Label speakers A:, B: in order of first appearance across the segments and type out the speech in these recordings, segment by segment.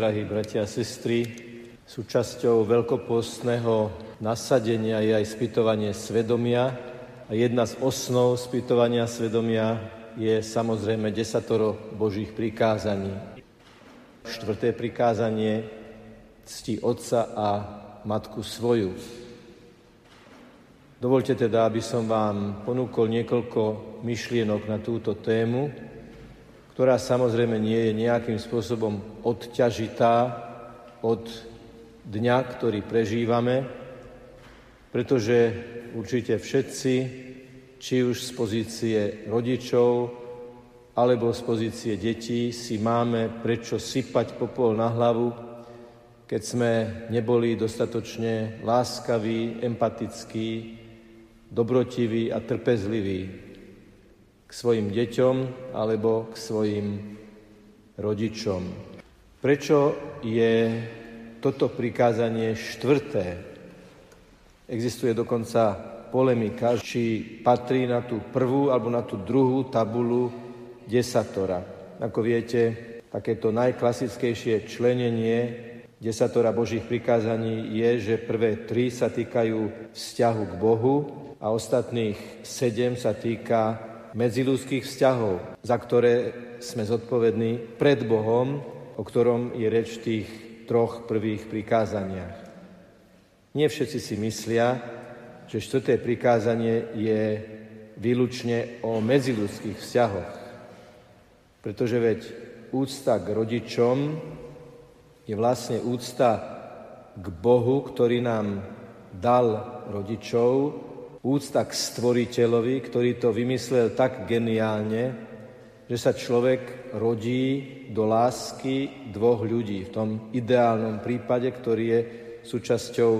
A: Drahí bratia a sestry, súčasťou veľkopostného nasadenia je aj spytovanie svedomia a jedna z osnov spytovania svedomia je samozrejme desatoro Božích prikázaní. Štvrté prikázanie cti otca a matku svoju. Dovolte teda, aby som vám ponúkol niekoľko myšlienok na túto tému, ktorá samozrejme nie je nejakým spôsobom odťažitá od dňa, ktorý prežívame, pretože určite všetci, či už z pozície rodičov alebo z pozície detí, si máme prečo sypať popol na hlavu, keď sme neboli dostatočne láskaví, empatickí, dobrotiví a trpezliví k svojim deťom alebo k svojim rodičom. Prečo je toto prikázanie štvrté? Existuje dokonca polemika, či patrí na tú prvú alebo na tú druhú tabulu desatora. Ako viete, takéto najklasickejšie členenie desatora Božích prikázaní je, že prvé tri sa týkajú vzťahu k Bohu a ostatných sedem sa týka medziludských vzťahov, za ktoré sme zodpovední pred Bohom, o ktorom je reč v tých troch prvých prikázaniach. Nie všetci si myslia, že štvrté prikázanie je výlučne o medziludských vzťahoch. Pretože veď úcta k rodičom je vlastne úcta k Bohu, ktorý nám dal rodičov úcta k stvoriteľovi, ktorý to vymyslel tak geniálne, že sa človek rodí do lásky dvoch ľudí, v tom ideálnom prípade, ktorý je súčasťou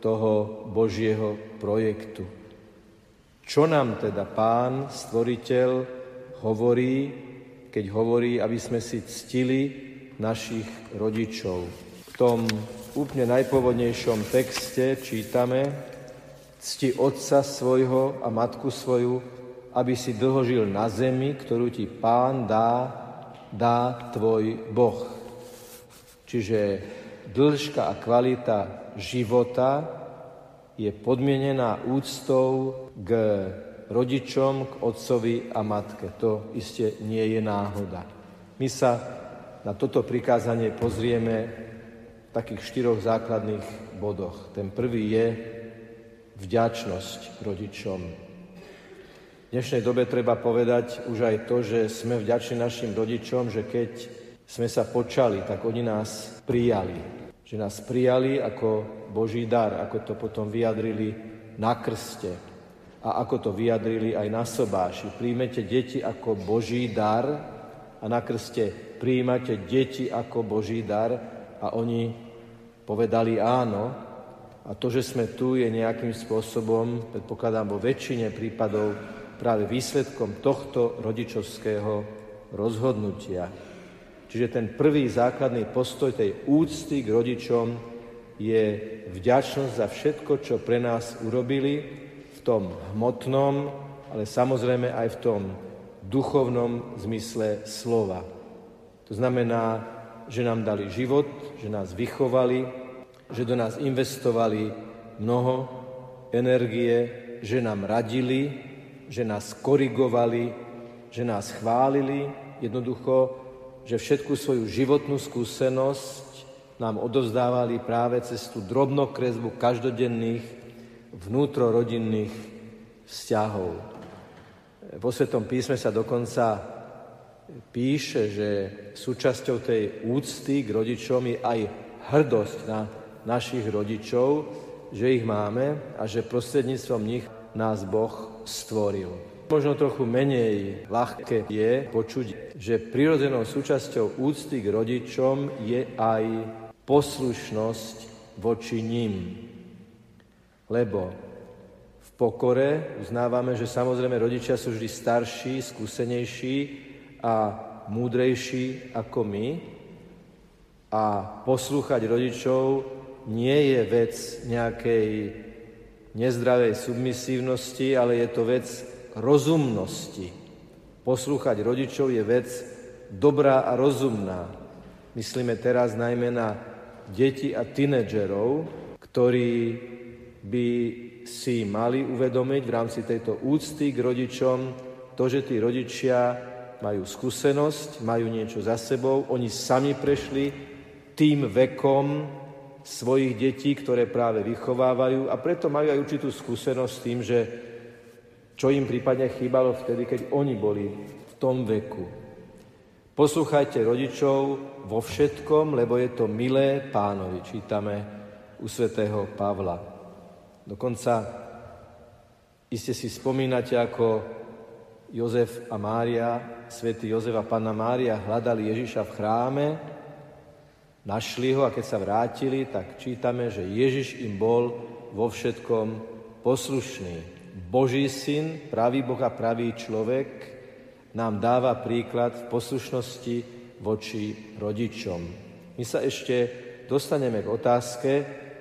A: toho Božieho projektu. Čo nám teda pán, stvoriteľ, hovorí, keď hovorí, aby sme si ctili našich rodičov. V tom úplne najpôvodnejšom texte čítame, Cti otca svojho a matku svoju, aby si dlho na zemi, ktorú ti pán dá, dá tvoj Boh. Čiže dĺžka a kvalita života je podmienená úctou k rodičom, k otcovi a matke. To iste nie je náhoda. My sa na toto prikázanie pozrieme v takých štyroch základných bodoch. Ten prvý je, vďačnosť rodičom. V dnešnej dobe treba povedať už aj to, že sme vďační našim rodičom, že keď sme sa počali, tak oni nás prijali. Že nás prijali ako Boží dar, ako to potom vyjadrili na krste a ako to vyjadrili aj na sobáši. Príjmete deti ako Boží dar a na krste príjmate deti ako Boží dar a oni povedali áno a to, že sme tu, je nejakým spôsobom, predpokladám vo väčšine prípadov, práve výsledkom tohto rodičovského rozhodnutia. Čiže ten prvý základný postoj tej úcty k rodičom je vďačnosť za všetko, čo pre nás urobili v tom hmotnom, ale samozrejme aj v tom duchovnom zmysle slova. To znamená, že nám dali život, že nás vychovali, že do nás investovali mnoho energie, že nám radili, že nás korigovali, že nás chválili, jednoducho, že všetku svoju životnú skúsenosť nám odovzdávali práve cez tú drobnokresbu každodenných vnútrorodinných vzťahov. Vo Svetom písme sa dokonca píše, že súčasťou tej úcty k rodičom je aj hrdosť na našich rodičov, že ich máme a že prostredníctvom nich nás Boh stvoril. Možno trochu menej ľahké je počuť, že prirodzenou súčasťou úcty k rodičom je aj poslušnosť voči ním. Lebo v pokore uznávame, že samozrejme rodičia sú vždy starší, skúsenejší a múdrejší ako my. A poslúchať rodičov nie je vec nejakej nezdravej submisívnosti, ale je to vec rozumnosti. Poslúchať rodičov je vec dobrá a rozumná. Myslíme teraz najmä na deti a tínedžerov, ktorí by si mali uvedomiť v rámci tejto úcty k rodičom to, že tí rodičia majú skúsenosť, majú niečo za sebou, oni sami prešli tým vekom svojich detí, ktoré práve vychovávajú a preto majú aj určitú skúsenosť s tým, že čo im prípadne chýbalo vtedy, keď oni boli v tom veku. Poslúchajte rodičov vo všetkom, lebo je to milé pánovi, čítame u svätého Pavla. Dokonca iste si spomínate, ako Jozef a Mária, svätý Jozef a Panna Mária hľadali Ježiša v chráme, Našli ho a keď sa vrátili, tak čítame, že Ježiš im bol vo všetkom poslušný. Boží syn, pravý Boh a pravý človek nám dáva príklad v poslušnosti voči rodičom. My sa ešte dostaneme k otázke,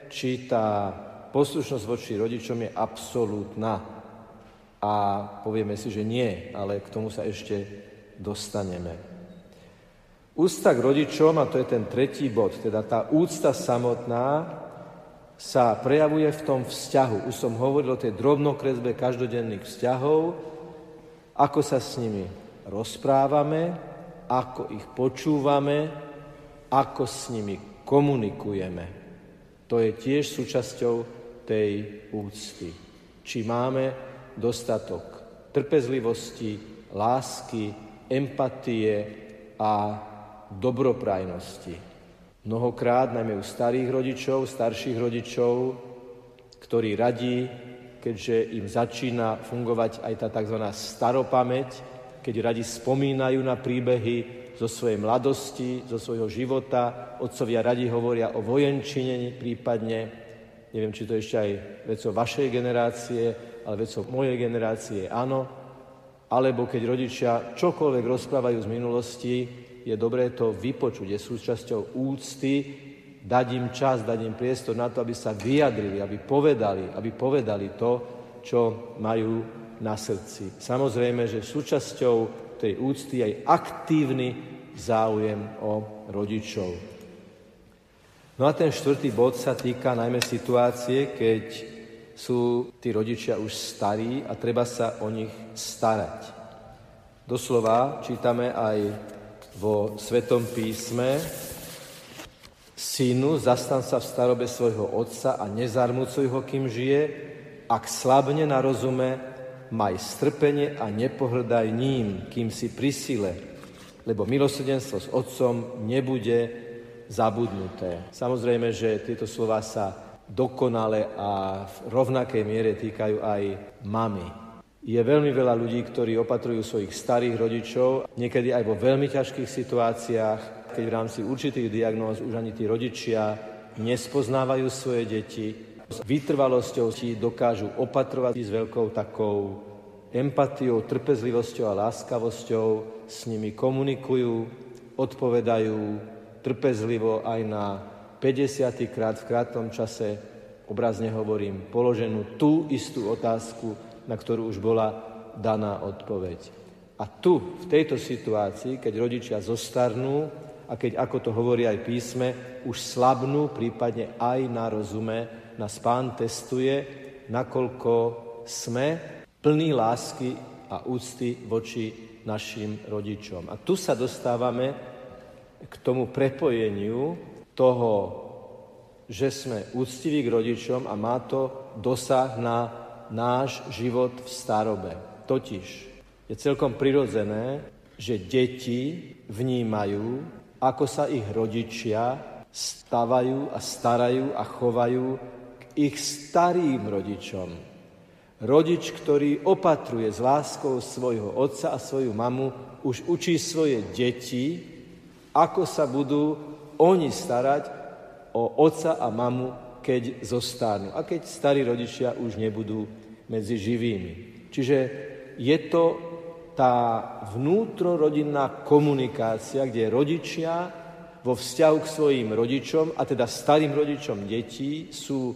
A: či tá poslušnosť voči rodičom je absolútna. A povieme si, že nie, ale k tomu sa ešte dostaneme. Úcta k rodičom, a to je ten tretí bod, teda tá úcta samotná sa prejavuje v tom vzťahu. Už som hovoril o tej drobnokresbe každodenných vzťahov, ako sa s nimi rozprávame, ako ich počúvame, ako s nimi komunikujeme. To je tiež súčasťou tej úcty. Či máme dostatok trpezlivosti, lásky, empatie a dobroprajnosti. Mnohokrát, najmä u starých rodičov, starších rodičov, ktorí radí, keďže im začína fungovať aj tá tzv. staropamäť, keď radi spomínajú na príbehy zo svojej mladosti, zo svojho života. Otcovia radi hovoria o vojenčine prípadne. Neviem, či to ešte aj vecou vašej generácie, ale vecou mojej generácie áno. Alebo keď rodičia čokoľvek rozprávajú z minulosti, je dobré to vypočuť, je súčasťou úcty, dať im čas, dať im priestor na to, aby sa vyjadrili, aby povedali, aby povedali to, čo majú na srdci. Samozrejme, že súčasťou tej úcty aj aktívny záujem o rodičov. No a ten štvrtý bod sa týka najmä situácie, keď sú tí rodičia už starí a treba sa o nich starať. Doslova čítame aj vo Svetom písme Synu, zastan sa v starobe svojho otca a nezarmucuj ho, kým žije, ak slabne na rozume, maj strpenie a nepohrdaj ním, kým si pri sile, lebo milosrdenstvo s otcom nebude zabudnuté. Samozrejme, že tieto slova sa dokonale a v rovnakej miere týkajú aj mamy. Je veľmi veľa ľudí, ktorí opatrujú svojich starých rodičov, niekedy aj vo veľmi ťažkých situáciách, keď v rámci určitých diagnóz už ani tí rodičia nespoznávajú svoje deti. S vytrvalosťou si dokážu opatrovať s veľkou takou empatiou, trpezlivosťou a láskavosťou, s nimi komunikujú, odpovedajú trpezlivo aj na 50. krát v krátkom čase, obrazne hovorím, položenú tú istú otázku, na ktorú už bola daná odpoveď. A tu, v tejto situácii, keď rodičia zostarnú a keď, ako to hovorí aj písme, už slabnú, prípadne aj na rozume, nás pán testuje, nakoľko sme plní lásky a úcty voči našim rodičom. A tu sa dostávame k tomu prepojeniu toho, že sme úctiví k rodičom a má to dosah na náš život v starobe. Totiž je celkom prirodzené, že deti vnímajú, ako sa ich rodičia stavajú a starajú a chovajú k ich starým rodičom. Rodič, ktorý opatruje s láskou svojho otca a svoju mamu, už učí svoje deti, ako sa budú oni starať o otca a mamu keď zostanú a keď starí rodičia už nebudú medzi živými. Čiže je to tá vnútrorodinná komunikácia, kde rodičia vo vzťahu k svojim rodičom, a teda starým rodičom detí, sú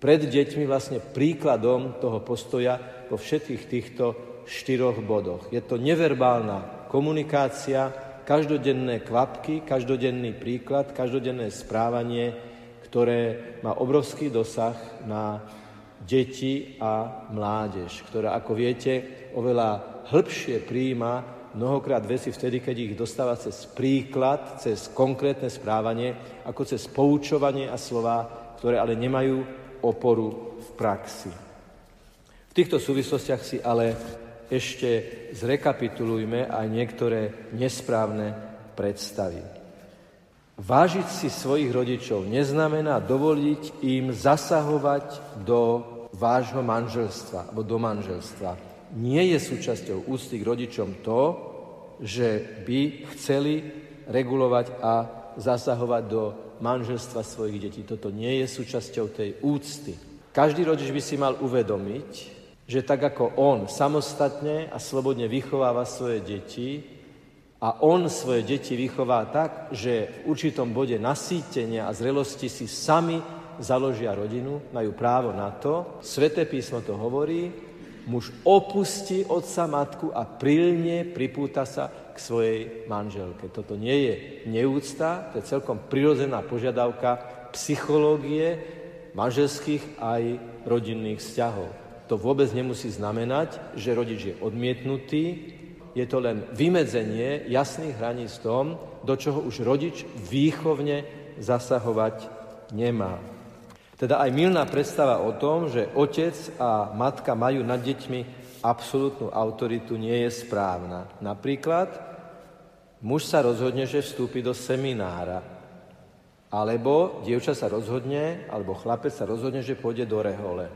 A: pred deťmi vlastne príkladom toho postoja vo všetkých týchto štyroch bodoch. Je to neverbálna komunikácia každodenné kvapky, každodenný príklad, každodenné správanie, ktoré má obrovský dosah na deti a mládež, ktorá, ako viete, oveľa hĺbšie príjima mnohokrát veci vtedy, keď ich dostáva cez príklad, cez konkrétne správanie, ako cez poučovanie a slova, ktoré ale nemajú oporu v praxi. V týchto súvislostiach si ale ešte zrekapitulujme aj niektoré nesprávne predstavy. Vážiť si svojich rodičov neznamená dovoliť im zasahovať do vášho manželstva alebo do manželstva. Nie je súčasťou úcty k rodičom to, že by chceli regulovať a zasahovať do manželstva svojich detí. Toto nie je súčasťou tej úcty. Každý rodič by si mal uvedomiť, že tak ako on samostatne a slobodne vychováva svoje deti a on svoje deti vychová tak, že v určitom bode nasýtenia a zrelosti si sami založia rodinu, majú právo na to. Sveté písmo to hovorí, muž opustí otca matku a prilne pripúta sa k svojej manželke. Toto nie je neúcta, to je celkom prirodzená požiadavka psychológie manželských aj rodinných vzťahov. To vôbec nemusí znamenať, že rodič je odmietnutý, je to len vymedzenie jasných hraníc tom, do čoho už rodič výchovne zasahovať nemá. Teda aj milná predstava o tom, že otec a matka majú nad deťmi absolútnu autoritu, nie je správna. Napríklad, muž sa rozhodne, že vstúpi do seminára, alebo dievča sa rozhodne, alebo chlapec sa rozhodne, že pôjde do rehole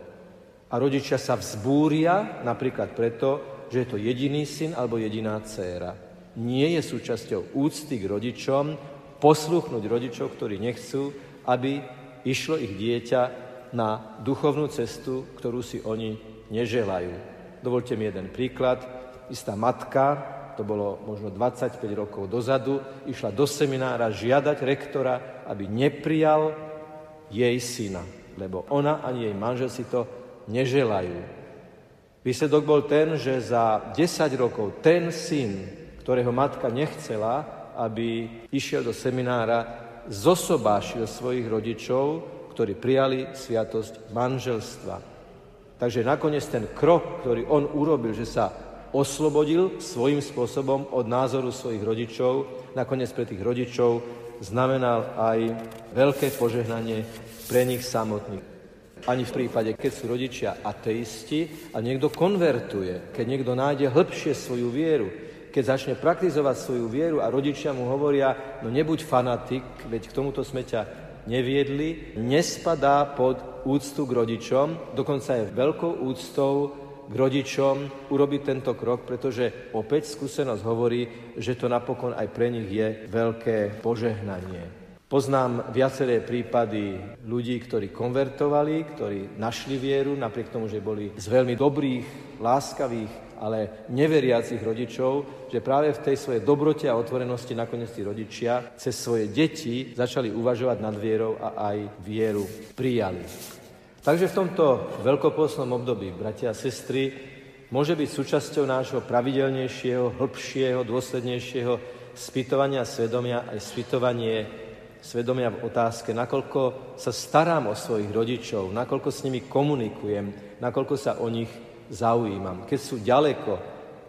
A: a rodičia sa vzbúria napríklad preto, že je to jediný syn alebo jediná dcéra. Nie je súčasťou úcty k rodičom posluchnúť rodičov, ktorí nechcú, aby išlo ich dieťa na duchovnú cestu, ktorú si oni neželajú. Dovolte mi jeden príklad. Istá matka, to bolo možno 25 rokov dozadu, išla do seminára žiadať rektora, aby neprijal jej syna, lebo ona ani jej manžel si to neželajú. Výsledok bol ten, že za 10 rokov ten syn, ktorého matka nechcela, aby išiel do seminára, zosobášil svojich rodičov, ktorí prijali sviatosť manželstva. Takže nakoniec ten krok, ktorý on urobil, že sa oslobodil svojím spôsobom od názoru svojich rodičov, nakoniec pre tých rodičov znamenal aj veľké požehnanie pre nich samotných ani v prípade, keď sú rodičia ateisti a niekto konvertuje, keď niekto nájde hĺbšie svoju vieru, keď začne praktizovať svoju vieru a rodičia mu hovoria, no nebuď fanatik, veď k tomuto sme ťa neviedli, nespadá pod úctu k rodičom, dokonca je veľkou úctou k rodičom urobiť tento krok, pretože opäť skúsenosť hovorí, že to napokon aj pre nich je veľké požehnanie. Poznám viaceré prípady ľudí, ktorí konvertovali, ktorí našli vieru, napriek tomu, že boli z veľmi dobrých, láskavých, ale neveriacich rodičov, že práve v tej svojej dobrote a otvorenosti nakoniec tí rodičia cez svoje deti začali uvažovať nad vierou a aj vieru prijali. Takže v tomto veľkopôsnom období, bratia a sestry, môže byť súčasťou nášho pravidelnejšieho, hĺbšieho, dôslednejšieho spýtovania svedomia aj spýtovanie svedomia v otázke, nakoľko sa starám o svojich rodičov, nakoľko s nimi komunikujem, nakoľko sa o nich zaujímam. Keď sú ďaleko,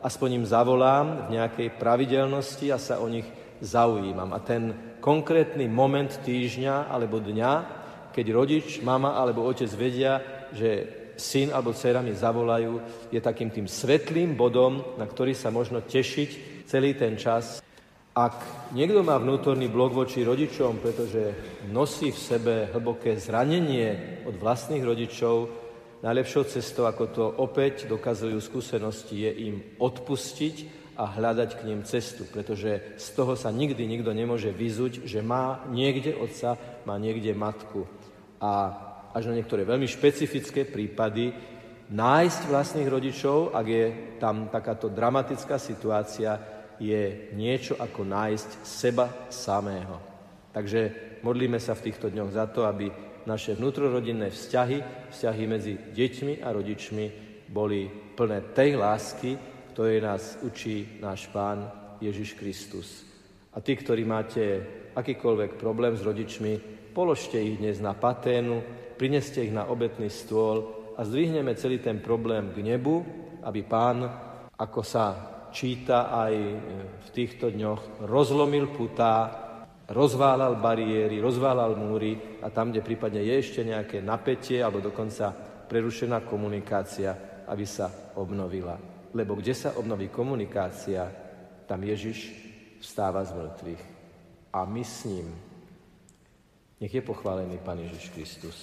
A: aspoň im zavolám v nejakej pravidelnosti a sa o nich zaujímam. A ten konkrétny moment týždňa alebo dňa, keď rodič, mama alebo otec vedia, že syn alebo dcera mi zavolajú, je takým tým svetlým bodom, na ktorý sa možno tešiť celý ten čas ak niekto má vnútorný blok voči rodičom, pretože nosí v sebe hlboké zranenie od vlastných rodičov, najlepšou cestou, ako to opäť dokazujú skúsenosti, je im odpustiť a hľadať k ním cestu, pretože z toho sa nikdy nikto nemôže vyzuť, že má niekde otca, má niekde matku. A až na niektoré veľmi špecifické prípady nájsť vlastných rodičov, ak je tam takáto dramatická situácia, je niečo ako nájsť seba samého. Takže modlíme sa v týchto dňoch za to, aby naše vnútrorodinné vzťahy, vzťahy medzi deťmi a rodičmi boli plné tej lásky, ktorej nás učí náš Pán Ježiš Kristus. A tí, ktorí máte akýkoľvek problém s rodičmi, položte ich dnes na paténu, prineste ich na obetný stôl a zdvihneme celý ten problém k nebu, aby pán, ako sa číta aj v týchto dňoch, rozlomil putá, rozválal bariéry, rozválal múry a tam, kde prípadne je ešte nejaké napätie alebo dokonca prerušená komunikácia, aby sa obnovila. Lebo kde sa obnoví komunikácia, tam Ježiš vstáva z mŕtvych. A my s ním. Nech je pochválený Pán Ježiš Kristus.